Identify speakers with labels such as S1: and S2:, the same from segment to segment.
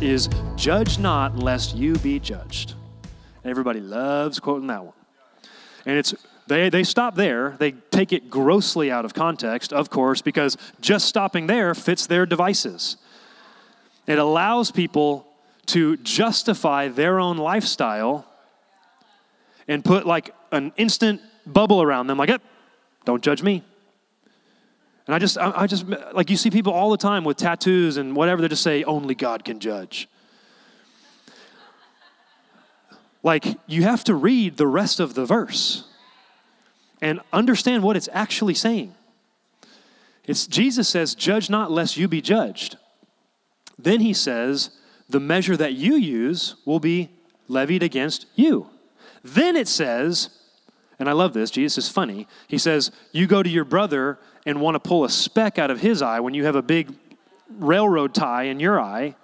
S1: is judge not lest you be judged. Everybody loves quoting that one. And it's they, they stop there. They take it grossly out of context, of course, because just stopping there fits their devices. It allows people to justify their own lifestyle and put like an instant bubble around them, like, eh, don't judge me. And I just, I, I just, like, you see people all the time with tattoos and whatever, they just say, only God can judge. Like, you have to read the rest of the verse and understand what it's actually saying. It's Jesus says, Judge not lest you be judged. Then he says, The measure that you use will be levied against you. Then it says, and I love this, Jesus is funny. He says, You go to your brother and want to pull a speck out of his eye when you have a big railroad tie in your eye.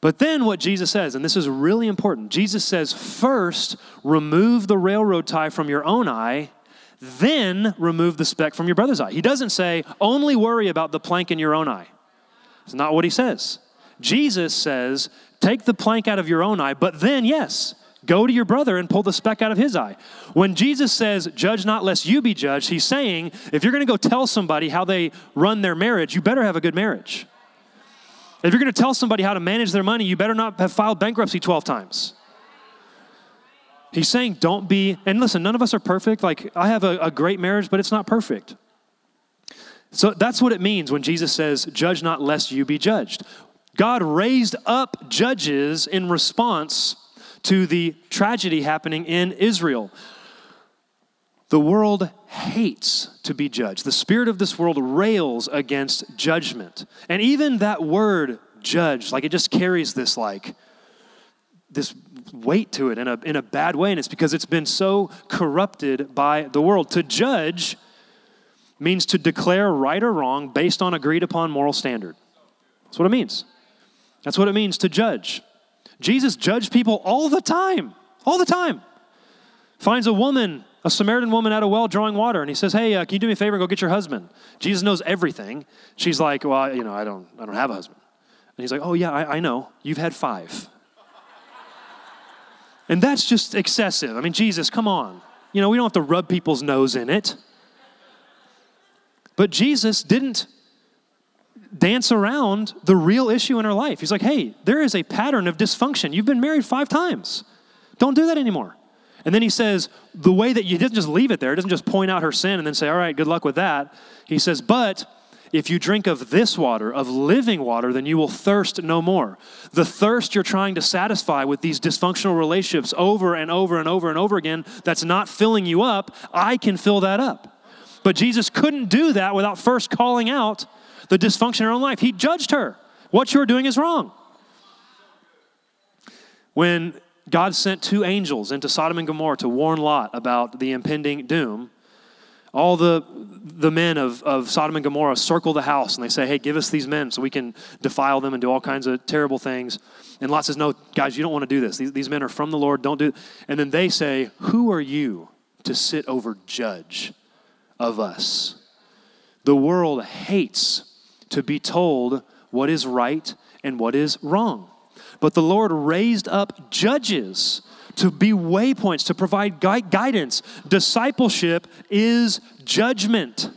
S1: But then what Jesus says, and this is really important Jesus says, First, remove the railroad tie from your own eye then remove the speck from your brother's eye. He doesn't say, only worry about the plank in your own eye. It's not what he says. Jesus says, take the plank out of your own eye, but then, yes, go to your brother and pull the speck out of his eye. When Jesus says, judge not lest you be judged, he's saying, if you're going to go tell somebody how they run their marriage, you better have a good marriage. If you're going to tell somebody how to manage their money, you better not have filed bankruptcy 12 times. He's saying, don't be, and listen, none of us are perfect. Like, I have a, a great marriage, but it's not perfect. So that's what it means when Jesus says, judge not lest you be judged. God raised up judges in response to the tragedy happening in Israel. The world hates to be judged. The spirit of this world rails against judgment. And even that word judge, like it just carries this like this weight to it in a, in a bad way, and it's because it's been so corrupted by the world. To judge means to declare right or wrong based on agreed upon moral standard. That's what it means. That's what it means to judge. Jesus judged people all the time, all the time. Finds a woman, a Samaritan woman at a well drawing water, and he says, "Hey, uh, can you do me a favor and go get your husband?" Jesus knows everything. She's like, "Well, you know, I don't, I don't have a husband." And he's like, "Oh yeah, I, I know. You've had five. And that's just excessive. I mean, Jesus, come on. You know, we don't have to rub people's nose in it. But Jesus didn't dance around the real issue in her life. He's like, hey, there is a pattern of dysfunction. You've been married five times. Don't do that anymore. And then he says, the way that you didn't just leave it there, it doesn't just point out her sin and then say, all right, good luck with that. He says, but if you drink of this water, of living water, then you will thirst no more. The thirst you're trying to satisfy with these dysfunctional relationships over and over and over and over again, that's not filling you up, I can fill that up. But Jesus couldn't do that without first calling out the dysfunction in her own life. He judged her. What you're doing is wrong. When God sent two angels into Sodom and Gomorrah to warn Lot about the impending doom, all the, the men of, of Sodom and Gomorrah circle the house and they say, Hey, give us these men so we can defile them and do all kinds of terrible things. And Lot says, No, guys, you don't want to do this. These, these men are from the Lord. Don't do it. And then they say, Who are you to sit over judge of us? The world hates to be told what is right and what is wrong. But the Lord raised up judges to be waypoints, to provide guidance. Discipleship is judgment.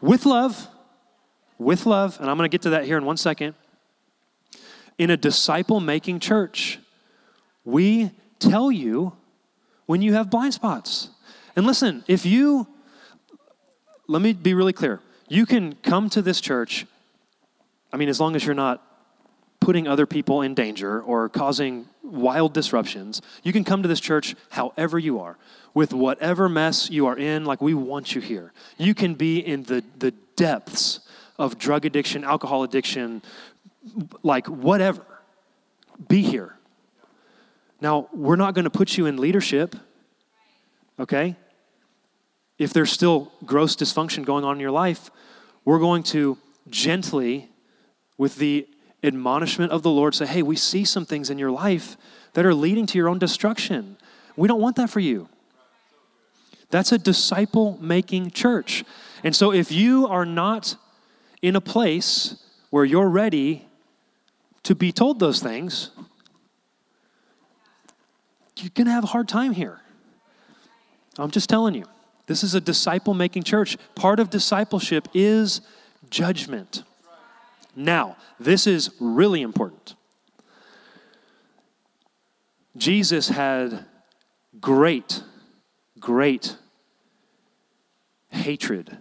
S1: With love, with love, and I'm going to get to that here in one second. In a disciple making church, we tell you when you have blind spots. And listen, if you, let me be really clear. You can come to this church, I mean, as long as you're not putting other people in danger or causing wild disruptions. You can come to this church however you are, with whatever mess you are in, like we want you here. You can be in the, the depths of drug addiction, alcohol addiction, like whatever. be here. Now, we're not going to put you in leadership, okay? If there's still gross dysfunction going on in your life, we're going to gently, with the admonishment of the Lord, say, hey, we see some things in your life that are leading to your own destruction. We don't want that for you. That's a disciple making church. And so if you are not in a place where you're ready to be told those things, you're going to have a hard time here. I'm just telling you. This is a disciple making church. Part of discipleship is judgment. Now, this is really important. Jesus had great, great hatred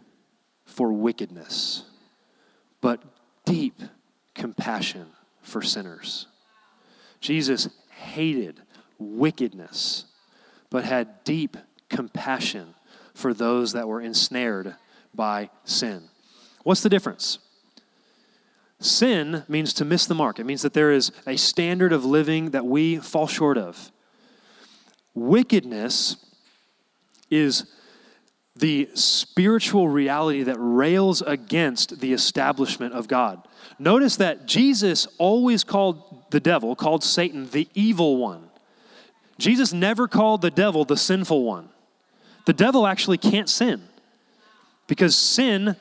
S1: for wickedness, but deep compassion for sinners. Jesus hated wickedness, but had deep compassion for those that were ensnared by sin. What's the difference? Sin means to miss the mark. It means that there is a standard of living that we fall short of. Wickedness is the spiritual reality that rails against the establishment of God. Notice that Jesus always called the devil, called Satan, the evil one. Jesus never called the devil the sinful one. The devil actually can't sin because sin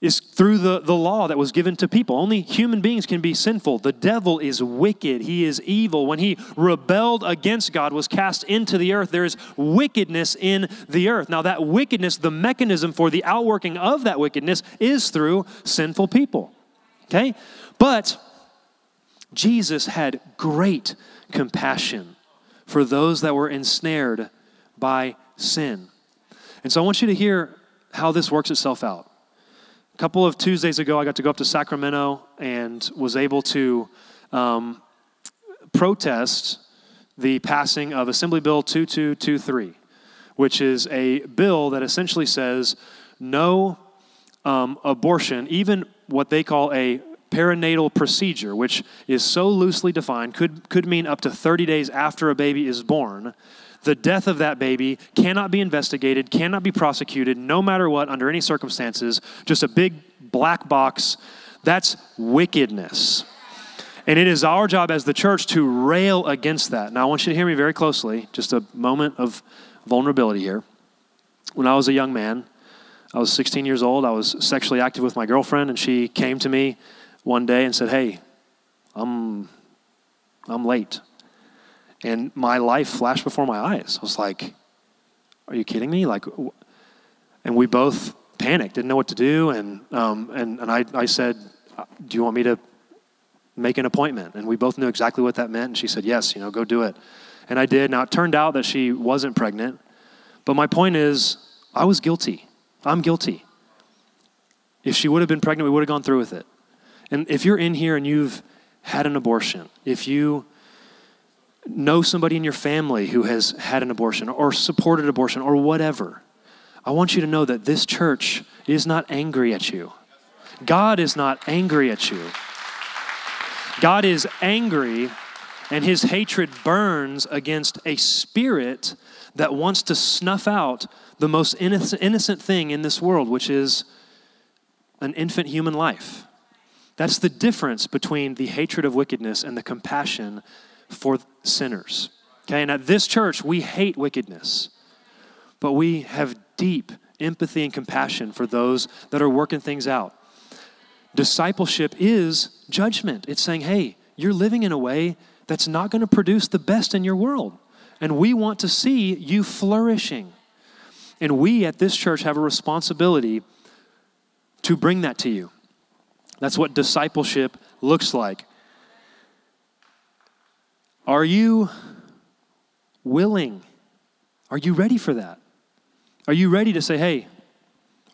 S1: is through the, the law that was given to people. Only human beings can be sinful. The devil is wicked. He is evil. When he rebelled against God, was cast into the earth, there is wickedness in the earth. Now, that wickedness, the mechanism for the outworking of that wickedness is through sinful people. Okay? But Jesus had great compassion for those that were ensnared by sin. And so I want you to hear how this works itself out. A couple of Tuesdays ago, I got to go up to Sacramento and was able to um, protest the passing of Assembly Bill 2223, which is a bill that essentially says no um, abortion, even what they call a perinatal procedure, which is so loosely defined, could, could mean up to 30 days after a baby is born, the death of that baby cannot be investigated, cannot be prosecuted, no matter what, under any circumstances. Just a big black box. That's wickedness. And it is our job as the church to rail against that. Now, I want you to hear me very closely, just a moment of vulnerability here. When I was a young man, I was 16 years old, I was sexually active with my girlfriend, and she came to me one day and said, Hey, I'm, I'm late. And my life flashed before my eyes. I was like, Are you kidding me? Like, and we both panicked, didn't know what to do. And, um, and, and I, I said, Do you want me to make an appointment? And we both knew exactly what that meant. And she said, Yes, you know, go do it. And I did. Now, it turned out that she wasn't pregnant. But my point is, I was guilty. I'm guilty. If she would have been pregnant, we would have gone through with it. And if you're in here and you've had an abortion, if you know somebody in your family who has had an abortion or supported abortion or whatever, I want you to know that this church is not angry at you. God is not angry at you. God is angry and his hatred burns against a spirit that wants to snuff out the most innocent thing in this world, which is an infant human life. That's the difference between the hatred of wickedness and the compassion for sinners. Okay, and at this church, we hate wickedness, but we have deep empathy and compassion for those that are working things out. Discipleship is judgment. It's saying, hey, you're living in a way that's not going to produce the best in your world. And we want to see you flourishing. And we at this church have a responsibility to bring that to you. That's what discipleship looks like. Are you willing? Are you ready for that? Are you ready to say, hey,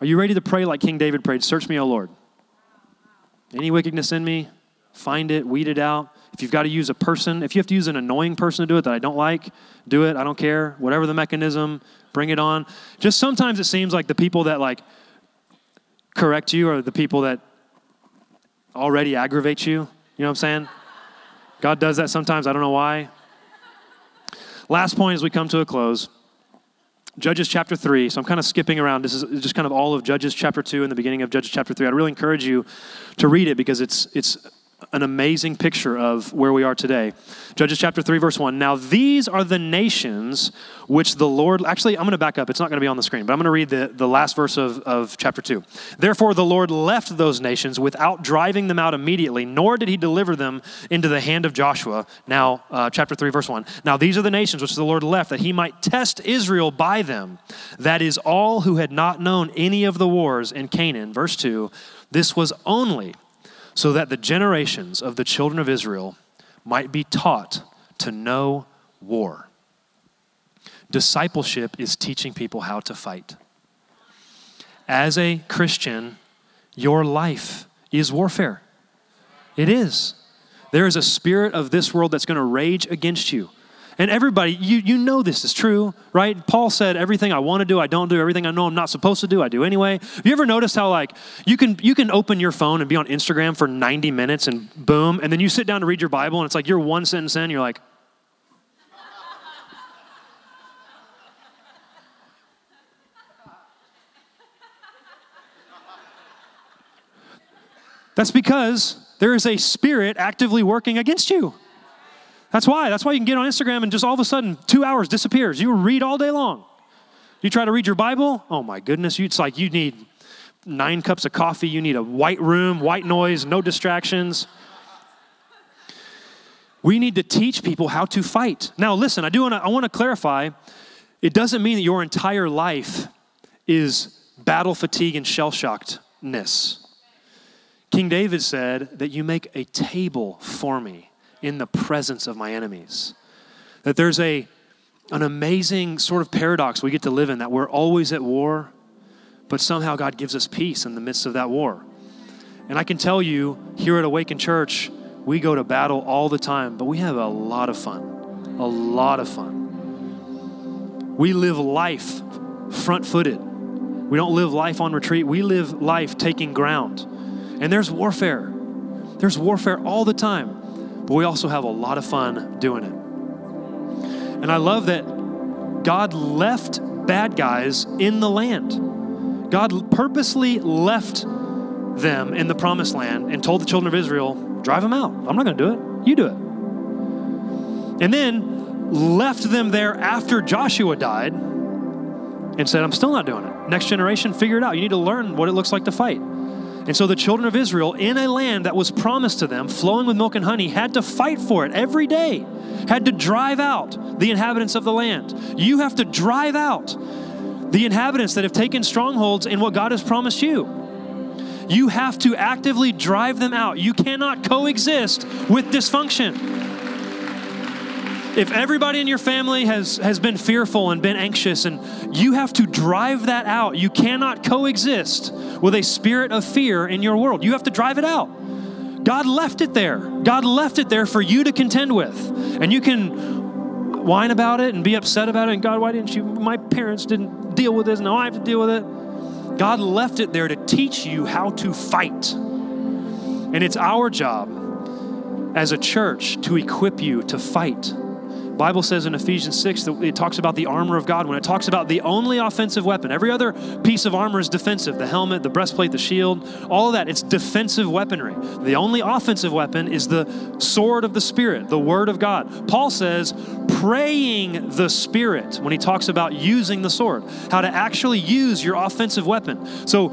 S1: are you ready to pray like King David prayed? Search me, O Lord. Any wickedness in me, find it, weed it out. If you've got to use a person, if you have to use an annoying person to do it that I don't like, do it. I don't care. Whatever the mechanism, bring it on. Just sometimes it seems like the people that like correct you are the people that already aggravates you. You know what I'm saying? God does that sometimes. I don't know why. Last point as we come to a close. Judges chapter 3. So I'm kind of skipping around. This is just kind of all of Judges chapter 2 and the beginning of Judges chapter 3. I'd really encourage you to read it because it's, it's an amazing picture of where we are today. Judges chapter 3, verse 1. Now, these are the nations which the Lord. Actually, I'm going to back up. It's not going to be on the screen, but I'm going to read the, the last verse of, of chapter 2. Therefore, the Lord left those nations without driving them out immediately, nor did he deliver them into the hand of Joshua. Now, uh, chapter 3, verse 1. Now, these are the nations which the Lord left that he might test Israel by them. That is, all who had not known any of the wars in Canaan. Verse 2. This was only so that the generations of the children of Israel might be taught to know war. Discipleship is teaching people how to fight. As a Christian, your life is warfare. It is. There is a spirit of this world that's going to rage against you. And everybody, you, you know this is true, right? Paul said, everything I want to do, I don't do. Everything I know I'm not supposed to do, I do anyway. Have you ever noticed how, like, you can, you can open your phone and be on Instagram for 90 minutes and boom, and then you sit down to read your Bible and it's like you're one sentence in, you're like, That's because there is a spirit actively working against you. That's why. That's why you can get on Instagram and just all of a sudden two hours disappears. You read all day long. You try to read your Bible. Oh my goodness, it's like you need nine cups of coffee. You need a white room, white noise, no distractions. We need to teach people how to fight. Now, listen, I do want to I want to clarify. It doesn't mean that your entire life is battle fatigue and shell shockedness. King David said that you make a table for me in the presence of my enemies. That there's a, an amazing sort of paradox we get to live in that we're always at war, but somehow God gives us peace in the midst of that war. And I can tell you, here at Awaken Church, we go to battle all the time, but we have a lot of fun. A lot of fun. We live life front footed. We don't live life on retreat. We live life taking ground. And there's warfare. There's warfare all the time but we also have a lot of fun doing it. And I love that God left bad guys in the land. God purposely left them in the promised land and told the children of Israel, drive them out. I'm not going to do it. You do it. And then left them there after Joshua died and said, I'm still not doing it. Next generation, figure it out. You need to learn what it looks like to fight. And so the children of Israel, in a land that was promised to them, flowing with milk and honey, had to fight for it every day, had to drive out the inhabitants of the land. You have to drive out the inhabitants that have taken strongholds in what God has promised you. You have to actively drive them out. You cannot coexist with dysfunction if everybody in your family has, has been fearful and been anxious, and you have to drive that out, you cannot coexist with a spirit of fear in your world. You have to drive it out. God left it there. God left it there for you to contend with. And you can whine about it and be upset about it. And God, why didn't you? My parents didn't deal with this. Now I have to deal with it. God left it there to teach you how to fight. And it's our job as a church to equip you to fight. Bible says in Ephesians 6 that it talks about the armor of God. When it talks about the only offensive weapon, every other piece of armor is defensive the helmet, the breastplate, the shield, all of that. It's defensive weaponry. The only offensive weapon is the sword of the Spirit, the Word of God. Paul says, praying the Spirit when he talks about using the sword, how to actually use your offensive weapon. So,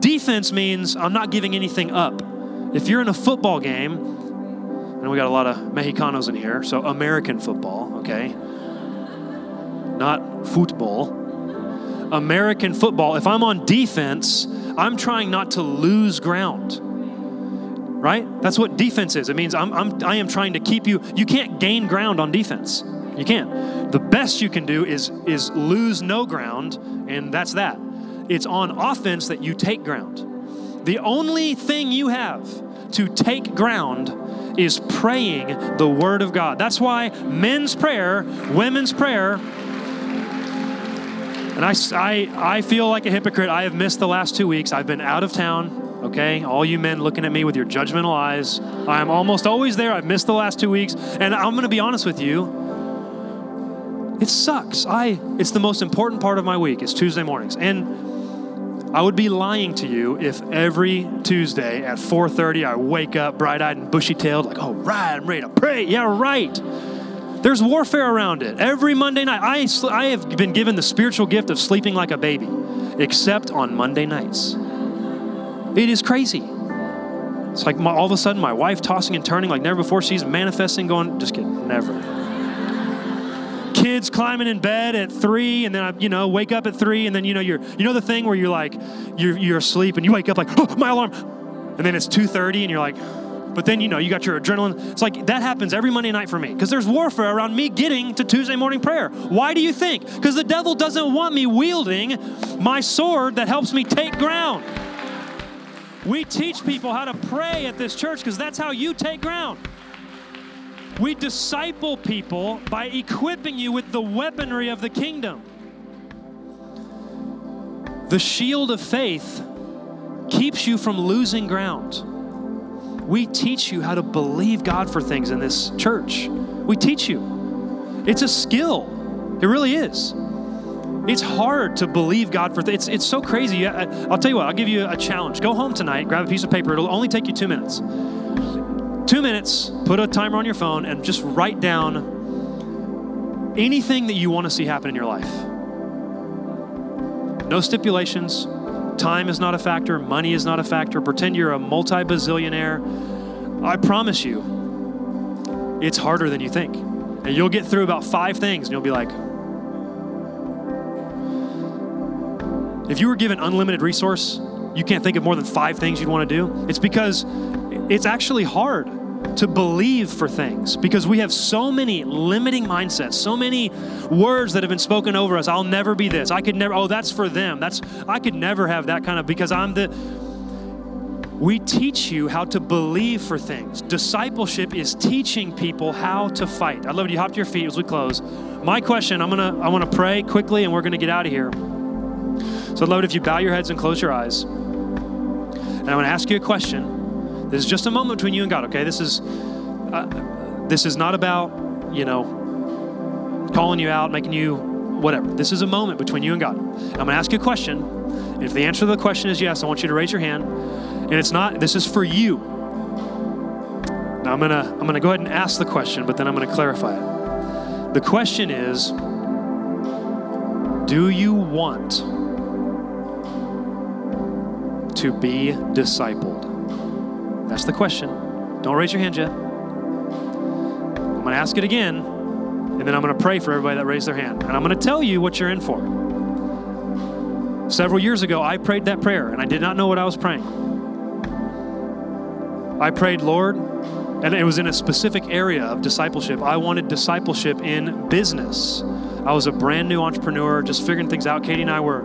S1: defense means I'm not giving anything up. If you're in a football game and we got a lot of Mexicanos in here, so American football, okay? Not football. American football, if I'm on defense, I'm trying not to lose ground. Right? That's what defense is. It means I'm, I'm, I am trying to keep you, you can't gain ground on defense. You can't. The best you can do is, is lose no ground, and that's that. It's on offense that you take ground. The only thing you have to take ground is praying the Word of God. That's why men's prayer, women's prayer, and I, I, I feel like a hypocrite. I have missed the last two weeks. I've been out of town, okay? All you men looking at me with your judgmental eyes. I am almost always there. I've missed the last two weeks. And I'm going to be honest with you. It sucks. I it's the most important part of my week. It's Tuesday mornings. And I would be lying to you if every Tuesday at 4:30 I wake up bright-eyed and bushy-tailed like, "Oh, right, I'm ready to pray." Yeah, right. There's warfare around it. Every Monday night, I, I have been given the spiritual gift of sleeping like a baby, except on Monday nights. It is crazy. It's like my, all of a sudden my wife tossing and turning like never before. She's manifesting, going, just kidding, never. Kids climbing in bed at three, and then I, you know, wake up at three, and then you know you're, you know the thing where you're like, you're, you're asleep, and you wake up like, oh, my alarm, and then it's two thirty, and you're like, but then, you know, you got your adrenaline. It's like that happens every Monday night for me because there's warfare around me getting to Tuesday morning prayer. Why do you think? Because the devil doesn't want me wielding my sword that helps me take ground. We teach people how to pray at this church because that's how you take ground. We disciple people by equipping you with the weaponry of the kingdom. The shield of faith keeps you from losing ground. We teach you how to believe God for things in this church. We teach you. It's a skill. It really is. It's hard to believe God for things. It's, it's so crazy. I, I'll tell you what, I'll give you a challenge. Go home tonight, grab a piece of paper. It'll only take you two minutes. Two minutes, put a timer on your phone, and just write down anything that you want to see happen in your life. No stipulations, Time is not a factor, money is not a factor. Pretend you're a multi bazillionaire. I promise you, it's harder than you think. And you'll get through about five things and you'll be like, if you were given unlimited resource, you can't think of more than five things you'd want to do. It's because it's actually hard to believe for things because we have so many limiting mindsets, so many words that have been spoken over us. I'll never be this. I could never, oh, that's for them. That's, I could never have that kind of, because I'm the, we teach you how to believe for things. Discipleship is teaching people how to fight. I'd love you hop to your feet as we close. My question, I'm gonna, I wanna pray quickly and we're gonna get out of here. So I'd love it if you bow your heads and close your eyes. And I'm gonna ask you a question. This is just a moment between you and God, okay? This is uh, this is not about, you know, calling you out, making you whatever. This is a moment between you and God. I'm going to ask you a question. And if the answer to the question is yes, I want you to raise your hand. And it's not, this is for you. Now I'm going to I'm going to go ahead and ask the question, but then I'm going to clarify it. The question is do you want to be discipled? That's the question. Don't raise your hand yet. I'm going to ask it again, and then I'm going to pray for everybody that raised their hand. And I'm going to tell you what you're in for. Several years ago, I prayed that prayer, and I did not know what I was praying. I prayed, Lord, and it was in a specific area of discipleship. I wanted discipleship in business. I was a brand new entrepreneur, just figuring things out. Katie and I were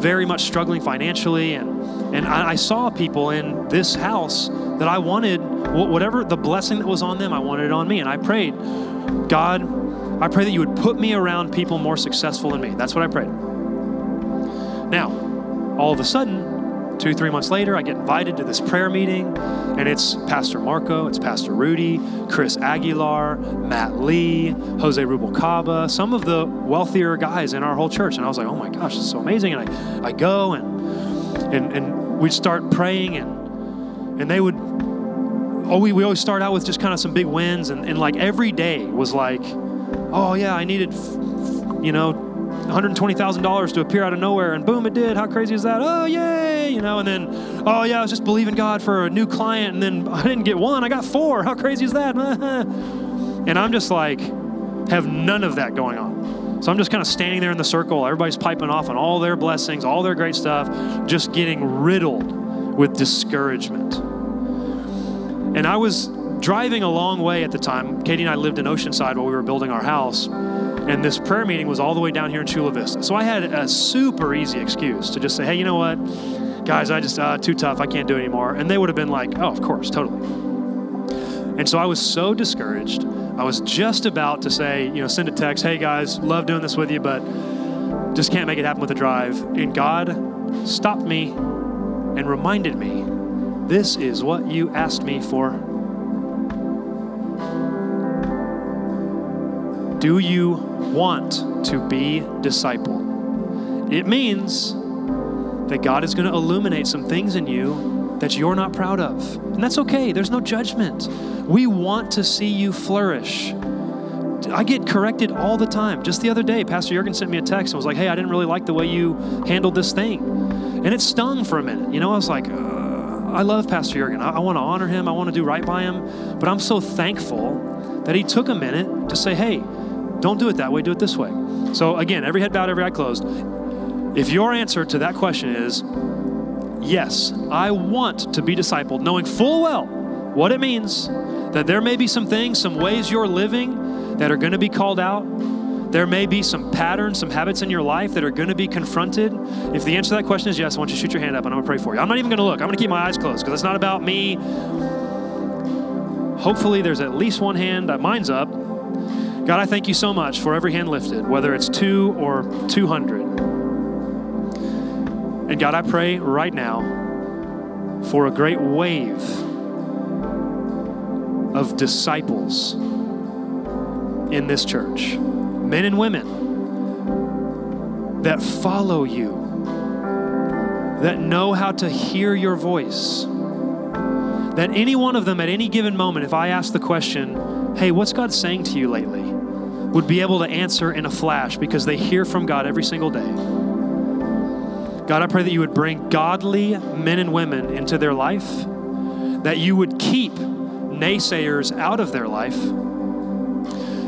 S1: very much struggling financially, and, and I, I saw people in this house that I wanted whatever the blessing that was on them, I wanted it on me. And I prayed, God, I pray that you would put me around people more successful than me. That's what I prayed. Now, all of a sudden, two, three months later, I get invited to this prayer meeting, and it's Pastor Marco, it's Pastor Rudy, Chris Aguilar, Matt Lee, Jose Rubalcaba, some of the wealthier guys in our whole church. And I was like, oh my gosh, it's so amazing. And I, I go and, and, and we'd start praying, and and they would oh we, we always start out with just kind of some big wins and, and like every day was like oh yeah i needed you know $120000 to appear out of nowhere and boom it did. How crazy is that? Oh yay you know and then oh yeah i was just believing god for a new client and then i didn't get one i got four. How crazy is that? And i'm just like have none of that going on so i'm just kind of standing there in the circle everybody's piping off on all their blessings all their great stuff just getting riddled with discouragement. And I was driving a long way at the time. Katie and I lived in Oceanside while we were building our house. And this prayer meeting was all the way down here in Chula Vista. So I had a super easy excuse to just say, hey, you know what? Guys, I just, uh, too tough. I can't do it anymore. And they would have been like, oh, of course, totally. And so I was so discouraged. I was just about to say, you know, send a text, hey guys, love doing this with you, but just can't make it happen with a drive. And God stopped me and reminded me This is what you asked me for. Do you want to be discipled? It means that God is going to illuminate some things in you that you're not proud of. And that's okay, there's no judgment. We want to see you flourish. I get corrected all the time. Just the other day, Pastor Jurgen sent me a text and was like, hey, I didn't really like the way you handled this thing. And it stung for a minute. You know, I was like, uh, I love Pastor Jurgen. I, I want to honor him, I want to do right by him. But I'm so thankful that he took a minute to say, hey, don't do it that way, do it this way. So, again, every head bowed, every eye closed. If your answer to that question is, yes, I want to be discipled, knowing full well what it means, that there may be some things, some ways you're living that are going to be called out. There may be some patterns, some habits in your life that are going to be confronted. If the answer to that question is yes, I want you to shoot your hand up and I'm going to pray for you. I'm not even going to look. I'm going to keep my eyes closed because it's not about me. Hopefully, there's at least one hand. That mine's up. God, I thank you so much for every hand lifted, whether it's two or 200. And God, I pray right now for a great wave of disciples in this church, men and women that follow you, that know how to hear your voice. That any one of them at any given moment, if I ask the question, hey, what's God saying to you lately? would be able to answer in a flash because they hear from God every single day. God, I pray that you would bring godly men and women into their life, that you would keep naysayers out of their life.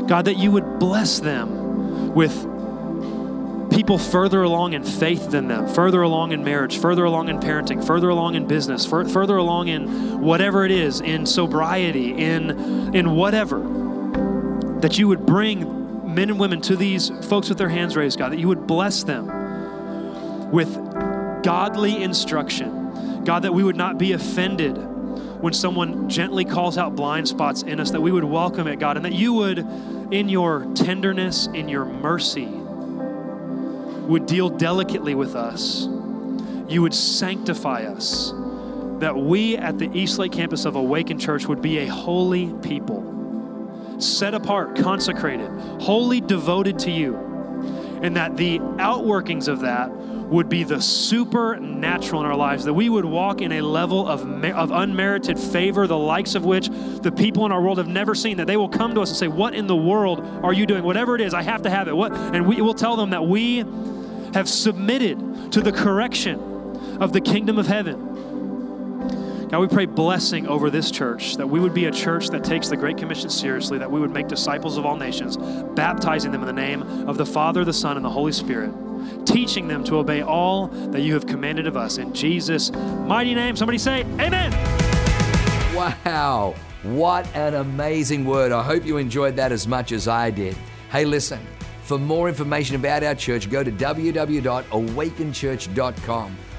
S1: God, that you would bless them with people further along in faith than them, further along in marriage, further along in parenting, further along in business, fur- further along in whatever it is, in sobriety, in, in whatever. That you would bring men and women to these folks with their hands raised, God, that you would bless them with godly instruction. God, that we would not be offended when someone gently calls out blind spots in us, that we would welcome it, God, and that you would, in your tenderness, in your mercy, would deal delicately with us. You would sanctify us. That we at the Eastlake campus of Awaken Church would be a holy people, set apart, consecrated, wholly devoted to you. And that the outworkings of that would be the supernatural in our lives, that we would walk in a level of, of unmerited favor, the likes of which the people in our world have never seen, that they will come to us and say, What in the world are you doing? Whatever it is, I have to have it. What? And we will tell them that we have submitted to the correction of the kingdom of heaven. God, we pray blessing over this church, that we would be a church that takes the Great Commission seriously, that we would make disciples of all nations, baptizing them in the name of the Father, the Son, and the Holy Spirit teaching them to obey all that you have commanded of us. In Jesus' mighty name, somebody say, Amen.
S2: Wow, what an amazing word. I hope you enjoyed that as much as I did. Hey, listen, for more information about our church, go to www.awakenchurch.com